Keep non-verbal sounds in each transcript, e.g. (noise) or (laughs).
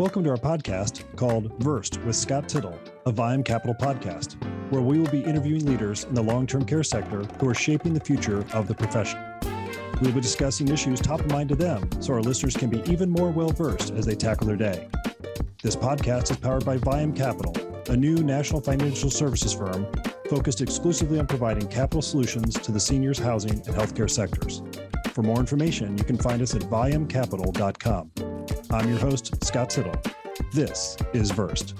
Welcome to our podcast called Versed with Scott Tittle, a Viam Capital podcast, where we will be interviewing leaders in the long term care sector who are shaping the future of the profession. We'll be discussing issues top of mind to them so our listeners can be even more well versed as they tackle their day. This podcast is powered by Viam Capital, a new national financial services firm focused exclusively on providing capital solutions to the seniors, housing, and healthcare sectors. For more information, you can find us at viamcapital.com. I'm your host, Scott Tittle. This is Versed.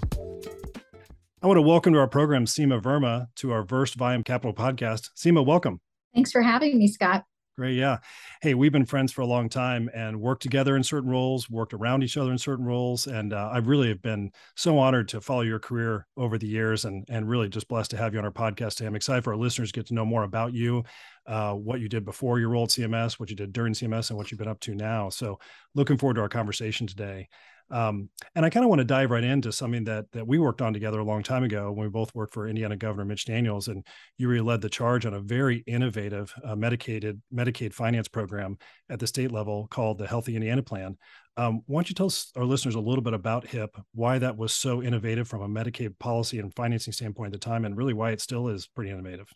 I want to welcome to our program Seema Verma to our Versed Viam Capital podcast. Seema, welcome. Thanks for having me, Scott. Great. Yeah. Hey, we've been friends for a long time and worked together in certain roles, worked around each other in certain roles. And uh, I really have been so honored to follow your career over the years and, and really just blessed to have you on our podcast today. I'm excited for our listeners to get to know more about you, uh, what you did before your role at CMS, what you did during CMS, and what you've been up to now. So looking forward to our conversation today. Um, and I kind of want to dive right into something that that we worked on together a long time ago when we both worked for Indiana Governor Mitch Daniels, and you really led the charge on a very innovative uh, Medicaid Medicaid finance program at the state level called the Healthy Indiana Plan. Um, why don't you tell our listeners a little bit about HIP, why that was so innovative from a Medicaid policy and financing standpoint at the time, and really why it still is pretty innovative?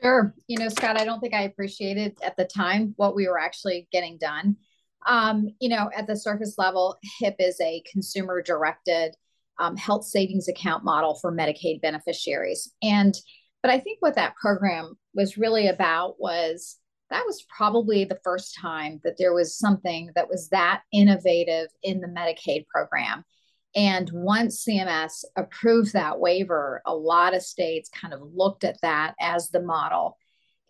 Sure. You know, Scott, I don't think I appreciated at the time what we were actually getting done. Um, you know, at the surface level, HIP is a consumer directed um, health savings account model for Medicaid beneficiaries. And, but I think what that program was really about was that was probably the first time that there was something that was that innovative in the Medicaid program. And once CMS approved that waiver, a lot of states kind of looked at that as the model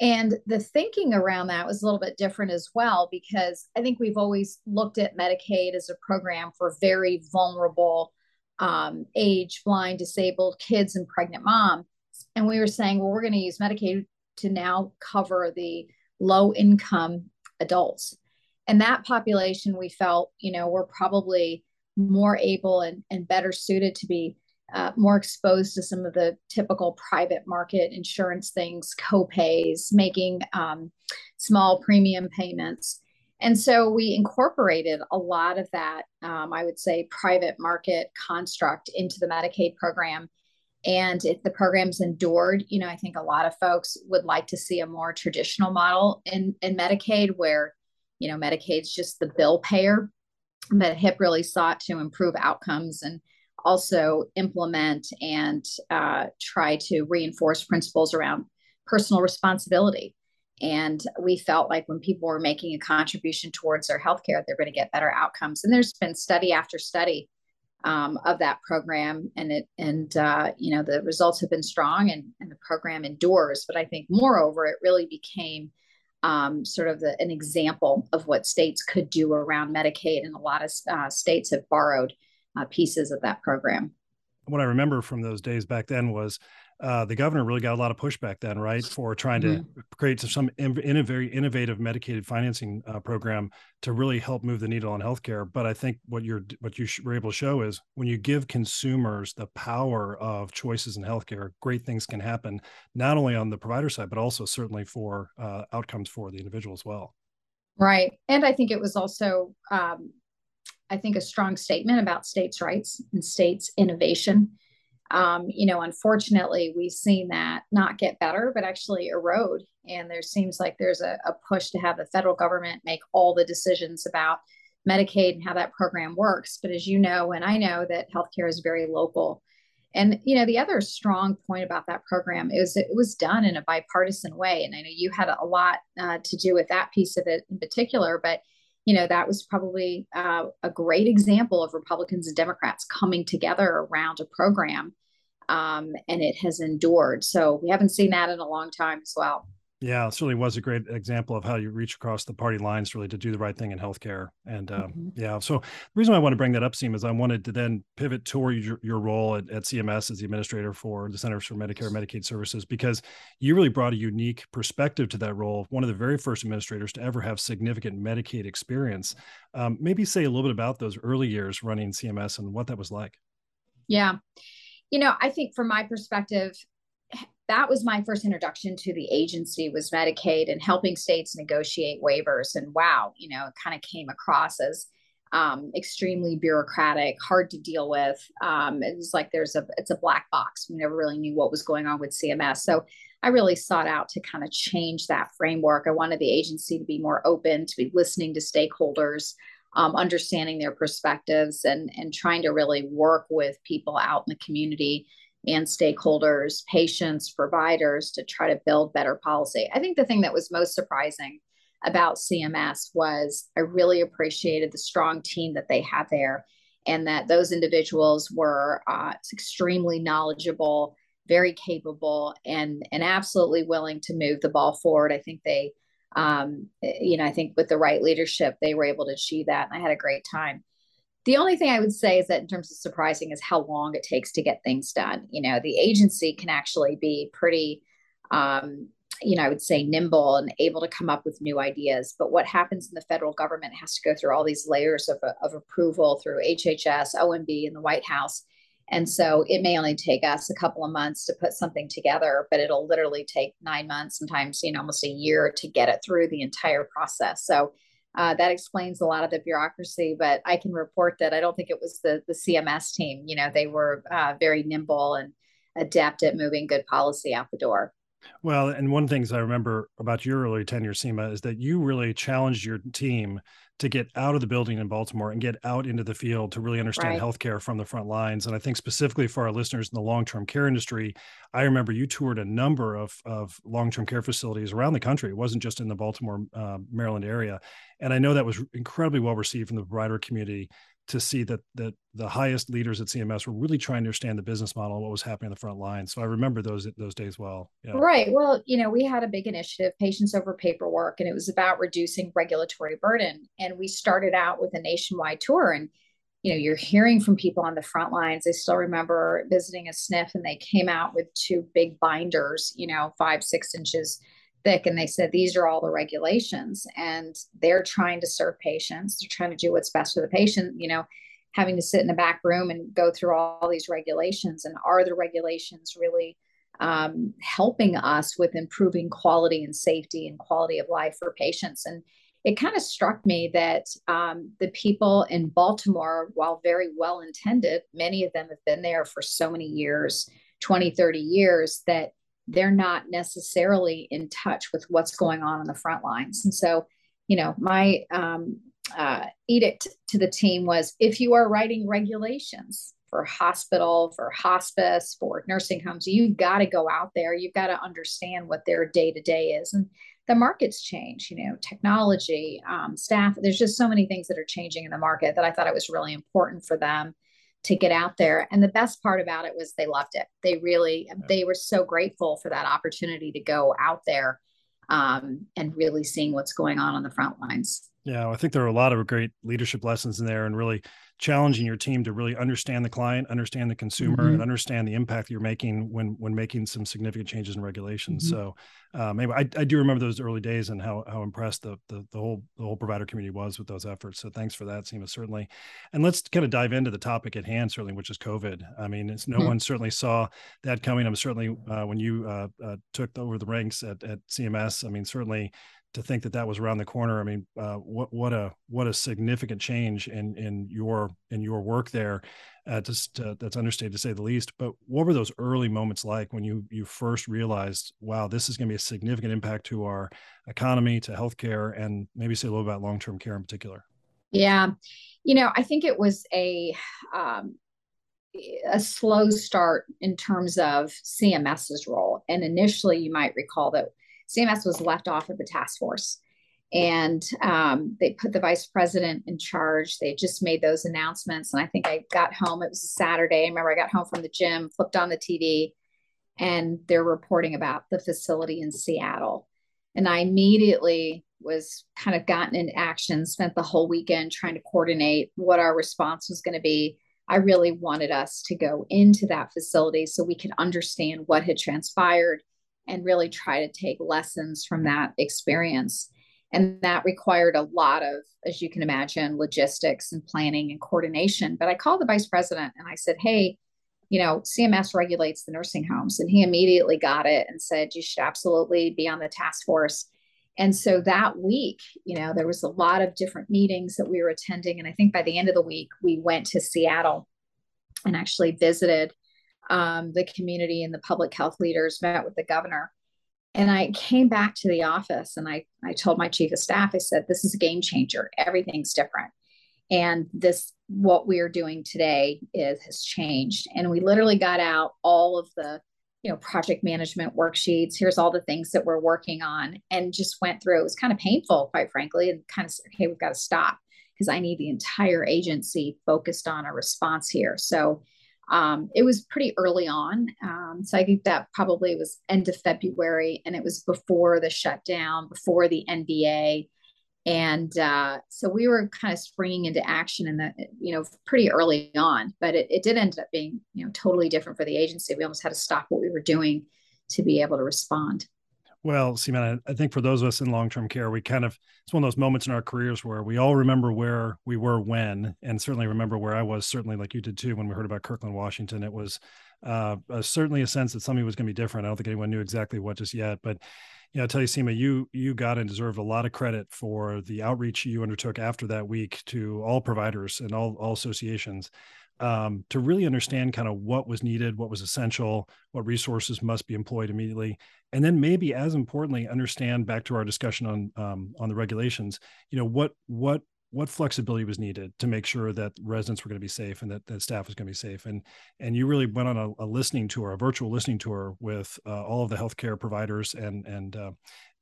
and the thinking around that was a little bit different as well, because I think we've always looked at Medicaid as a program for very vulnerable, um, age, blind, disabled kids and pregnant moms. And we were saying, well, we're going to use Medicaid to now cover the low income adults. And that population, we felt, you know, we're probably more able and, and better suited to be uh, more exposed to some of the typical private market insurance things, co-pays, making um, small premium payments. And so we incorporated a lot of that, um, I would say, private market construct into the Medicaid program. And if the program's endured, you know, I think a lot of folks would like to see a more traditional model in, in Medicaid where, you know, Medicaid's just the bill payer. But HIP really sought to improve outcomes and also implement and uh, try to reinforce principles around personal responsibility. And we felt like when people were making a contribution towards their healthcare, they're going to get better outcomes. And there's been study after study um, of that program, and it and uh, you know the results have been strong, and, and the program endures. But I think moreover, it really became um, sort of the, an example of what states could do around Medicaid, and a lot of uh, states have borrowed uh, pieces of that program. What I remember from those days back then was uh, the governor really got a lot of pushback then, right, for trying mm-hmm. to create some in, in, a very innovative Medicaid financing uh, program to really help move the needle on healthcare. But I think what you're what you were able to show is when you give consumers the power of choices in healthcare, great things can happen not only on the provider side, but also certainly for uh, outcomes for the individual as well. Right, and I think it was also um, I think, a strong statement about states' rights and states' innovation. Um, you know, unfortunately, we've seen that not get better, but actually erode. And there seems like there's a, a push to have the federal government make all the decisions about Medicaid and how that program works. But as you know, and I know that healthcare is very local. And you know, the other strong point about that program is it was done in a bipartisan way. And I know you had a lot uh, to do with that piece of it in particular, but you know, that was probably uh, a great example of Republicans and Democrats coming together around a program. Um, and it has endured. So we haven't seen that in a long time as well. Yeah, it certainly was a great example of how you reach across the party lines really to do the right thing in healthcare. And uh, mm-hmm. yeah, so the reason I want to bring that up, Seem, is I wanted to then pivot toward your, your role at, at, CMS as the administrator for the Centers for Medicare and Medicaid Services, because you really brought a unique perspective to that role. One of the very first administrators to ever have significant Medicaid experience. Um, maybe say a little bit about those early years running CMS and what that was like. Yeah. You know, I think from my perspective, that was my first introduction to the agency was medicaid and helping states negotiate waivers and wow you know it kind of came across as um, extremely bureaucratic, hard to deal with. Um, it was like there's a it's a black box. We never really knew what was going on with CMS. So I really sought out to kind of change that framework. I wanted the agency to be more open, to be listening to stakeholders, um, understanding their perspectives, and and trying to really work with people out in the community and stakeholders, patients, providers to try to build better policy. I think the thing that was most surprising about CMS was I really appreciated the strong team that they had there and that those individuals were uh, extremely knowledgeable, very capable, and, and absolutely willing to move the ball forward. I think they, um, you know, I think with the right leadership, they were able to achieve that. And I had a great time. The only thing I would say is that in terms of surprising is how long it takes to get things done. You know, the agency can actually be pretty um, you know, I would say nimble and able to come up with new ideas. But what happens in the federal government has to go through all these layers of, of approval through HHS, OMB, and the White House. And so it may only take us a couple of months to put something together, but it'll literally take nine months, sometimes, you know, almost a year to get it through the entire process. So uh, that explains a lot of the bureaucracy, but I can report that I don't think it was the, the CMS team. You know, they were uh, very nimble and adept at moving good policy out the door. Well, and one of the things I remember about your early tenure, Seema, is that you really challenged your team to get out of the building in Baltimore and get out into the field to really understand right. healthcare from the front lines. And I think specifically for our listeners in the long-term care industry, I remember you toured a number of, of long-term care facilities around the country. It wasn't just in the Baltimore, uh, Maryland area. And I know that was incredibly well received from the provider community to see that that the highest leaders at CMS were really trying to understand the business model and what was happening on the front line. So I remember those those days well. Yeah. Right. Well, you know, we had a big initiative, Patients Over Paperwork, and it was about reducing regulatory burden. And we started out with a nationwide tour and you know, you're hearing from people on the front lines. I still remember visiting a SNF and they came out with two big binders, you know, five, six inches thick and they said these are all the regulations and they're trying to serve patients they're trying to do what's best for the patient you know having to sit in the back room and go through all these regulations and are the regulations really um, helping us with improving quality and safety and quality of life for patients? And it kind of struck me that um, the people in baltimore while very well intended many of them have been there for so many years 20 30 years that they're not necessarily in touch with what's going on on the front lines. And so, you know, my um, uh, edict to the team was if you are writing regulations for hospital, for hospice, for nursing homes, you've got to go out there. You've got to understand what their day to day is. And the markets change, you know, technology, um, staff. There's just so many things that are changing in the market that I thought it was really important for them to get out there. And the best part about it was they loved it. They really, yeah. they were so grateful for that opportunity to go out there um, and really seeing what's going on on the front lines. Yeah, I think there are a lot of great leadership lessons in there and really challenging your team to really understand the client, understand the consumer, mm-hmm. and understand the impact you're making when when making some significant changes in regulations. Mm-hmm. So uh, maybe I, I do remember those early days and how how impressed the, the, the whole the whole provider community was with those efforts. So thanks for that, Seema, certainly. And let's kind of dive into the topic at hand, certainly, which is COVID. I mean, it's no mm-hmm. one certainly saw that coming. I'm certainly uh, when you uh, uh took over the ranks at at CMS. I mean, certainly to think that that was around the corner. I mean, uh, what what a what a significant change in in your in your work there. Uh, just uh, that's understated to say the least. But what were those early moments like when you you first realized, wow, this is going to be a significant impact to our economy, to healthcare, and maybe say a little about long term care in particular. Yeah, you know, I think it was a um, a slow start in terms of CMS's role. And initially, you might recall that CMS was left off of the task force. And um, they put the vice president in charge. They just made those announcements. And I think I got home, it was a Saturday. I remember I got home from the gym, flipped on the TV, and they're reporting about the facility in Seattle. And I immediately was kind of gotten in action, spent the whole weekend trying to coordinate what our response was going to be. I really wanted us to go into that facility so we could understand what had transpired and really try to take lessons from that experience. And that required a lot of, as you can imagine, logistics and planning and coordination. But I called the vice president and I said, Hey, you know, CMS regulates the nursing homes. And he immediately got it and said, You should absolutely be on the task force. And so that week, you know, there was a lot of different meetings that we were attending. And I think by the end of the week, we went to Seattle and actually visited um, the community and the public health leaders, met with the governor. And I came back to the office and I, I told my chief of staff, I said, this is a game changer. Everything's different. And this, what we are doing today is has changed. And we literally got out all of the, you know, project management worksheets. Here's all the things that we're working on and just went through. It was kind of painful, quite frankly, and kind of okay, we've got to stop because I need the entire agency focused on a response here. So um, it was pretty early on. Um, so I think that probably was end of February and it was before the shutdown, before the NBA. And uh, so we were kind of springing into action in the, you know, pretty early on, but it, it did end up being, you know, totally different for the agency. We almost had to stop what we were doing to be able to respond. Well, Seema, I think for those of us in long term care, we kind of, it's one of those moments in our careers where we all remember where we were when, and certainly remember where I was, certainly like you did too, when we heard about Kirkland, Washington. It was uh, certainly a sense that something was going to be different. I don't think anyone knew exactly what just yet, but you know, I tell you, Seema, you you got and deserved a lot of credit for the outreach you undertook after that week to all providers and all all associations um, to really understand kind of what was needed, what was essential, what resources must be employed immediately, and then maybe as importantly, understand back to our discussion on um, on the regulations. You know what what what flexibility was needed to make sure that residents were going to be safe and that, that staff was going to be safe. And and you really went on a, a listening tour a virtual listening tour with uh, all of the healthcare providers and and uh,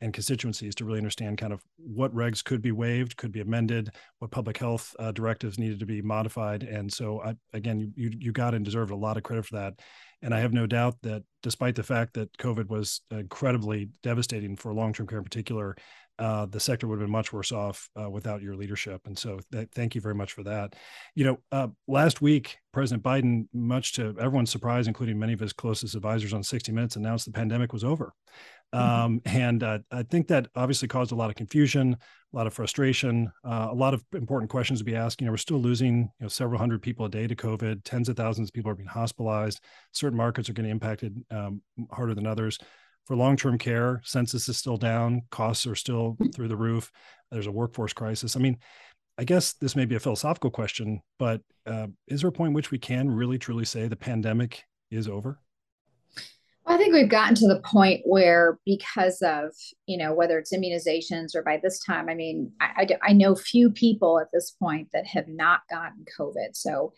and constituencies to really understand kind of what regs could be waived could be amended what public health uh, directives needed to be modified. And so I, again you you got and deserved a lot of credit for that. And I have no doubt that despite the fact that COVID was incredibly devastating for long-term care in particular, uh, the sector would have been much worse off uh, without your leadership. And so, th- thank you very much for that. You know, uh, last week, President Biden, much to everyone's surprise, including many of his closest advisors on 60 Minutes, announced the pandemic was over. Mm-hmm. Um, and uh, I think that obviously caused a lot of confusion, a lot of frustration, uh, a lot of important questions to be asked. You know, we're still losing you know several hundred people a day to COVID. Tens of thousands of people are being hospitalized. Certain markets are getting impacted um, harder than others for long-term care census is still down costs are still hmm. through the roof there's a workforce crisis i mean i guess this may be a philosophical question but uh, is there a point in which we can really truly say the pandemic is over I think we've gotten to the point where, because of you know whether it's immunizations or by this time, I mean, I, I, I know few people at this point that have not gotten COVID. So,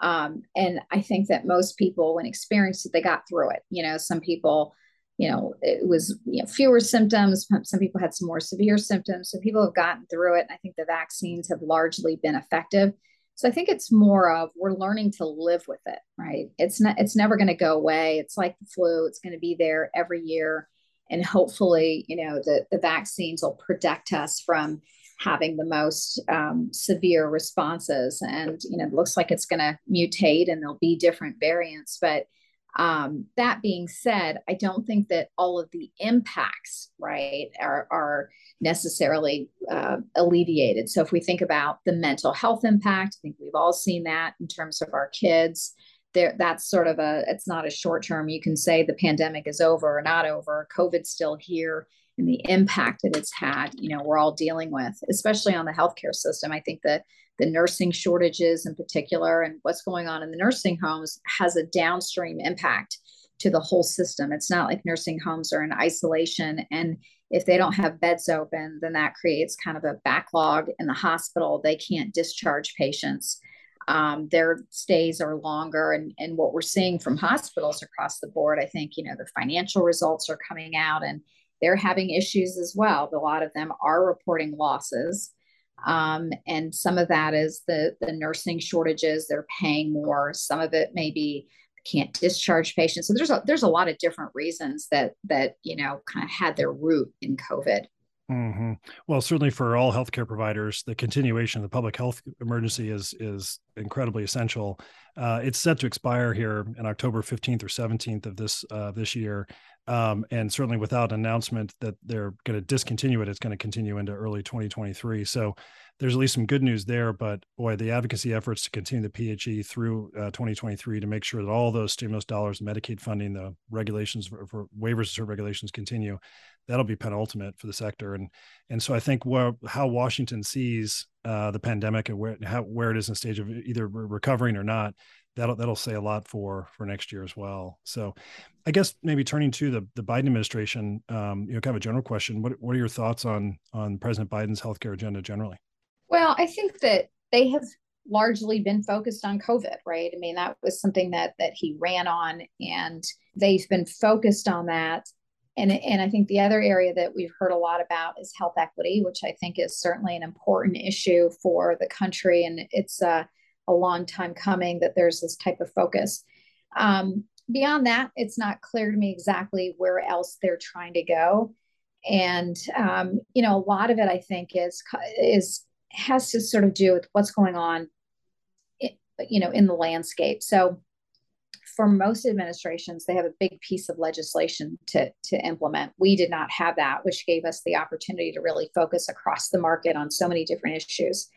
um, and I think that most people, when experienced it, they got through it. You know, some people you know, it was you know, fewer symptoms. Some people had some more severe symptoms. So people have gotten through it. And I think the vaccines have largely been effective. So I think it's more of we're learning to live with it, right? It's not, it's never going to go away. It's like the flu. It's going to be there every year. And hopefully, you know, the, the vaccines will protect us from having the most um, severe responses. And, you know, it looks like it's going to mutate and there'll be different variants, but um, that being said, I don't think that all of the impacts, right, are, are necessarily uh, alleviated. So if we think about the mental health impact, I think we've all seen that in terms of our kids. There, that's sort of a, it's not a short term. You can say the pandemic is over or not over. COVID's still here and the impact that it's had, you know, we're all dealing with, especially on the healthcare system. I think that the nursing shortages in particular and what's going on in the nursing homes has a downstream impact to the whole system. It's not like nursing homes are in isolation and if they don't have beds open, then that creates kind of a backlog in the hospital. They can't discharge patients. Um, their stays are longer. And, and what we're seeing from hospitals across the board, I think, you know, the financial results are coming out and they're having issues as well. A lot of them are reporting losses. Um, and some of that is the, the nursing shortages, they're paying more. Some of it maybe can't discharge patients. So there's a, there's a lot of different reasons that, that, you know, kind of had their root in COVID. Mm-hmm. Well, certainly for all healthcare providers, the continuation of the public health emergency is is incredibly essential. Uh, it's set to expire here in October 15th or 17th of this uh, this year, um, and certainly without announcement that they're going to discontinue it, it's going to continue into early 2023. So there's at least some good news there. But boy, the advocacy efforts to continue the PHE through uh, 2023 to make sure that all those stimulus dollars, Medicaid funding, the regulations for, for waivers certain regulations continue, that'll be penultimate for the sector. And and so I think where, how Washington sees uh, the pandemic and where how, where it is in stage of either recovering or not, that'll that'll say a lot for for next year as well. So, I guess maybe turning to the the Biden administration, um, you know, kind of a general question. What what are your thoughts on on President Biden's healthcare agenda generally? Well, I think that they have largely been focused on COVID, right? I mean, that was something that that he ran on, and they've been focused on that. And, and I think the other area that we've heard a lot about is health equity, which I think is certainly an important issue for the country. And it's a, a long time coming that there's this type of focus. Um, beyond that, it's not clear to me exactly where else they're trying to go. And um, you know, a lot of it I think is is has to sort of do with what's going on, you know, in the landscape. So for most administrations, they have a big piece of legislation to, to implement. We did not have that, which gave us the opportunity to really focus across the market on so many different issues.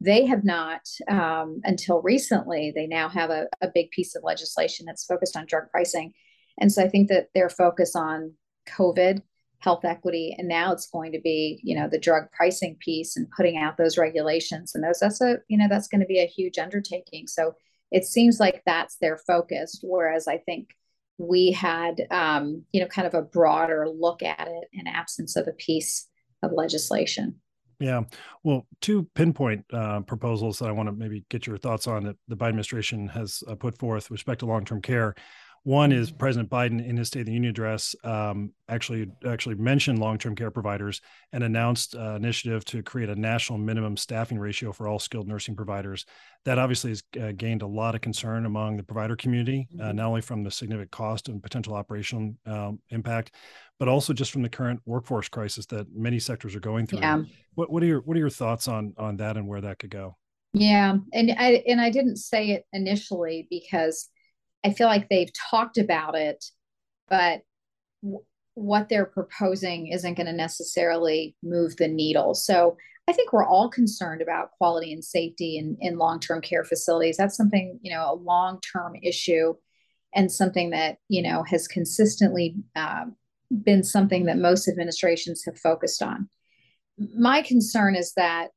They have not, um, until recently, they now have a, a big piece of legislation that's focused on drug pricing. And so I think that their focus on COVID, health equity, and now it's going to be, you know, the drug pricing piece and putting out those regulations. And those, that's a, you know, that's going to be a huge undertaking. So it seems like that's their focus whereas i think we had um, you know kind of a broader look at it in absence of a piece of legislation yeah. Well two pinpoint uh, proposals that i want to maybe get your thoughts on that the biden administration has uh, put forth with respect to long-term care one is President Biden in his State of the Union address um, actually actually mentioned long-term care providers and announced an uh, initiative to create a national minimum staffing ratio for all skilled nursing providers. That obviously has uh, gained a lot of concern among the provider community, uh, mm-hmm. not only from the significant cost and potential operational um, impact, but also just from the current workforce crisis that many sectors are going through. Yeah. What, what are your what are your thoughts on on that and where that could go? Yeah, and I and I didn't say it initially because I feel like they've talked about it, but w- what they're proposing isn't going to necessarily move the needle. So I think we're all concerned about quality and safety in, in long-term care facilities. That's something, you know, a long-term issue and something that, you know, has consistently uh, been something that most administrations have focused on. My concern is that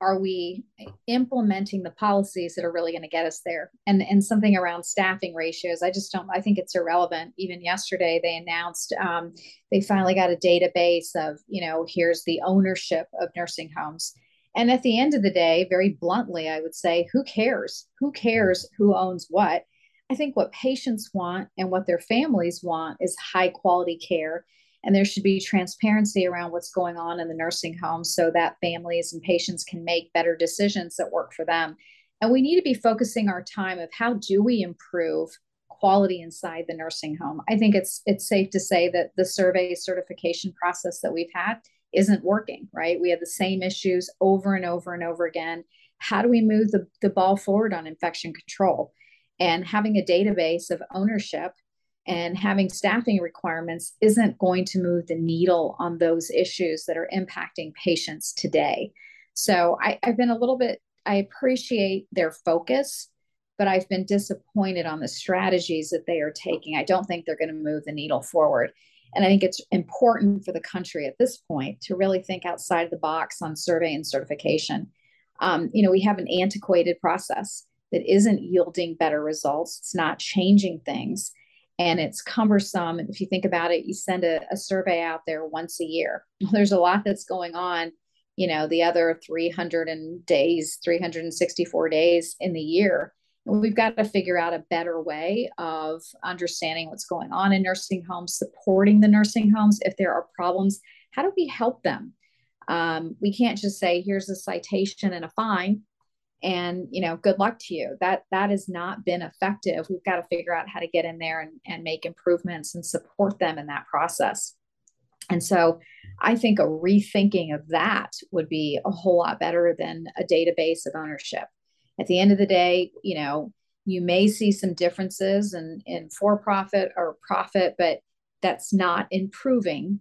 are we implementing the policies that are really going to get us there? And and something around staffing ratios i just don't i think it's irrelevant. Even yesterday they announced um, they finally got a database of you know here's the ownership of nursing homes. And at the end of the day very bluntly i would say who cares? Who cares who owns what? I think what patients want and what their families want is high quality care and there should be transparency around what's going on in the nursing home so that families and patients can make better decisions that work for them. And we need to be focusing our time of how do we improve quality inside the nursing home. I think it's it's safe to say that the survey certification process that we've had isn't working, right? We have the same issues over and over and over again. How do we move the, the ball forward on infection control? And having a database of ownership and having staffing requirements isn't going to move the needle on those issues that are impacting patients today. So I, have been a little bit, I appreciate their focus, but I've been disappointed on the strategies that they are taking. I don't think they're going to move the needle forward. And I think it's important for the country at this point to really think outside the box on survey and certification. Um, you know, we have an antiquated process that isn't yielding better results, it's not changing things and it's cumbersome. And if you think about it, you send a, a survey out there once a year. (laughs) There's a lot that's going on, you know, the other 300 and days, 364 days in the year. We've got to figure out a better way of understanding what's going on in nursing homes, supporting the nursing homes. If there are problems, how do we help them? Um, we can't just say, here's a citation and a fine and you know good luck to you that that has not been effective we've got to figure out how to get in there and, and make improvements and support them in that process and so i think a rethinking of that would be a whole lot better than a database of ownership at the end of the day you know you may see some differences in, in for profit or profit, but that's not improving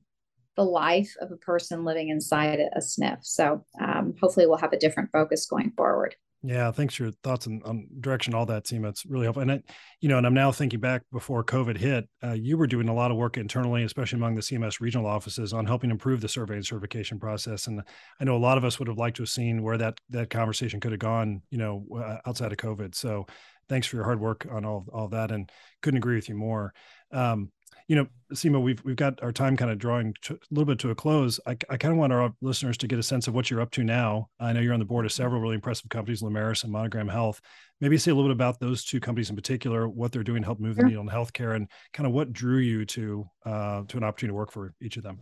the life of a person living inside a SNF. So um, hopefully we'll have a different focus going forward. Yeah, thanks for your thoughts and on direction, all that, Seema. It's really helpful. And it, you know, and I'm now thinking back before COVID hit, uh, you were doing a lot of work internally, especially among the CMS regional offices, on helping improve the survey and certification process. And I know a lot of us would have liked to have seen where that that conversation could have gone, you know, uh, outside of COVID. So, thanks for your hard work on all all that, and couldn't agree with you more. Um, you know, Seema, we've we've got our time kind of drawing to, a little bit to a close. I, I kind of want our listeners to get a sense of what you're up to now. I know you're on the board of several really impressive companies, Lumeris and Monogram Health. Maybe say a little bit about those two companies in particular, what they're doing to help move the needle in healthcare, and kind of what drew you to uh, to an opportunity to work for each of them.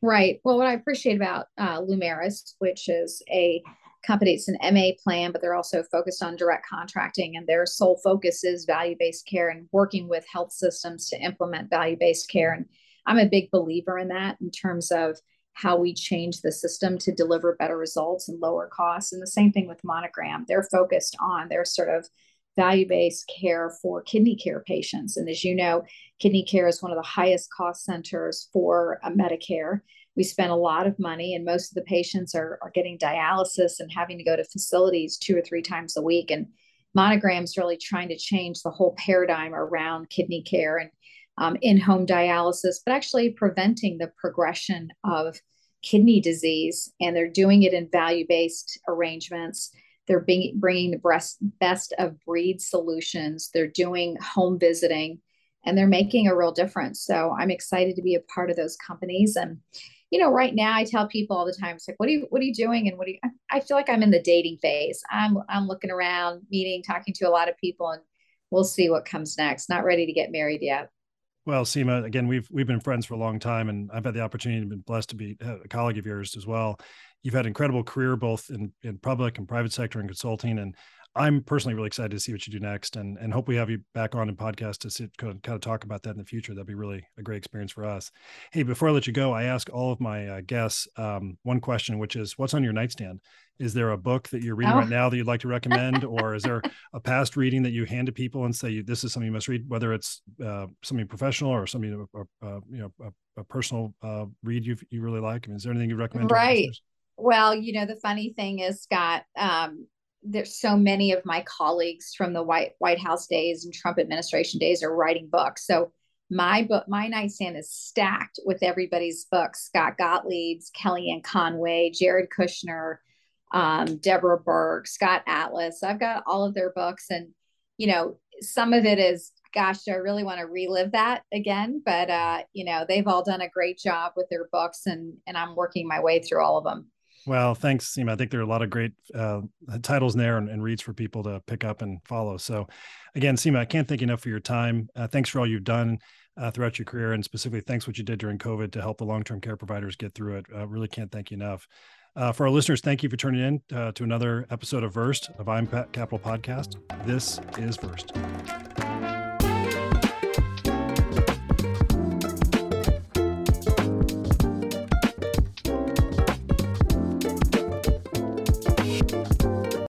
Right. Well, what I appreciate about uh, Lumeris, which is a company. It's an MA plan, but they're also focused on direct contracting, and their sole focus is value based care and working with health systems to implement value based care. And I'm a big believer in that in terms of how we change the system to deliver better results and lower costs. And the same thing with Monogram. They're focused on their sort of value based care for kidney care patients. And as you know, kidney care is one of the highest cost centers for uh, Medicare we spend a lot of money and most of the patients are, are getting dialysis and having to go to facilities two or three times a week and monograms really trying to change the whole paradigm around kidney care and um, in-home dialysis but actually preventing the progression of kidney disease and they're doing it in value-based arrangements. They're being, bringing the best, best of breed solutions. They're doing home visiting and they're making a real difference. So i'm excited to be a part of those companies and you know, right now I tell people all the time, it's like, what are you, what are you doing? And what do you, I feel like I'm in the dating phase. I'm, I'm looking around, meeting, talking to a lot of people, and we'll see what comes next. Not ready to get married yet. Well, Seema, again, we've we've been friends for a long time, and I've had the opportunity and been blessed to be a colleague of yours as well. You've had incredible career both in in public and private sector and consulting, and I'm personally really excited to see what you do next, and and hope we have you back on in podcast to sit, kind of talk about that in the future. That'd be really a great experience for us. Hey, before I let you go, I ask all of my uh, guests um, one question, which is, what's on your nightstand? Is there a book that you're reading oh. right now that you'd like to recommend, (laughs) or is there a past reading that you hand to people and say this is something you must read, whether it's uh, something professional or something uh, uh you know a, a personal uh, read you you really like? I mean, is there anything you recommend? Right. Well, you know, the funny thing is, Scott, um, there's so many of my colleagues from the White White House days and Trump administration days are writing books. So my book, my nightstand is stacked with everybody's books: Scott Gottlieb's, Kellyanne Conway, Jared Kushner, um, Deborah Birx, Scott Atlas. I've got all of their books, and you know, some of it is, gosh, I really want to relive that again. But uh, you know, they've all done a great job with their books, and and I'm working my way through all of them. Well, thanks, Seema. I think there are a lot of great uh, titles in there and, and, reads for people to pick up and follow. So, again, Seema, I can't thank you enough for your time. Uh, thanks for all you've done uh, throughout your career, and specifically, thanks what you did during COVID to help the long-term care providers get through it. Really can't thank you enough. Uh, for our listeners, thank you for tuning in uh, to another episode of Versed a Viam Capital Podcast. This is Versed.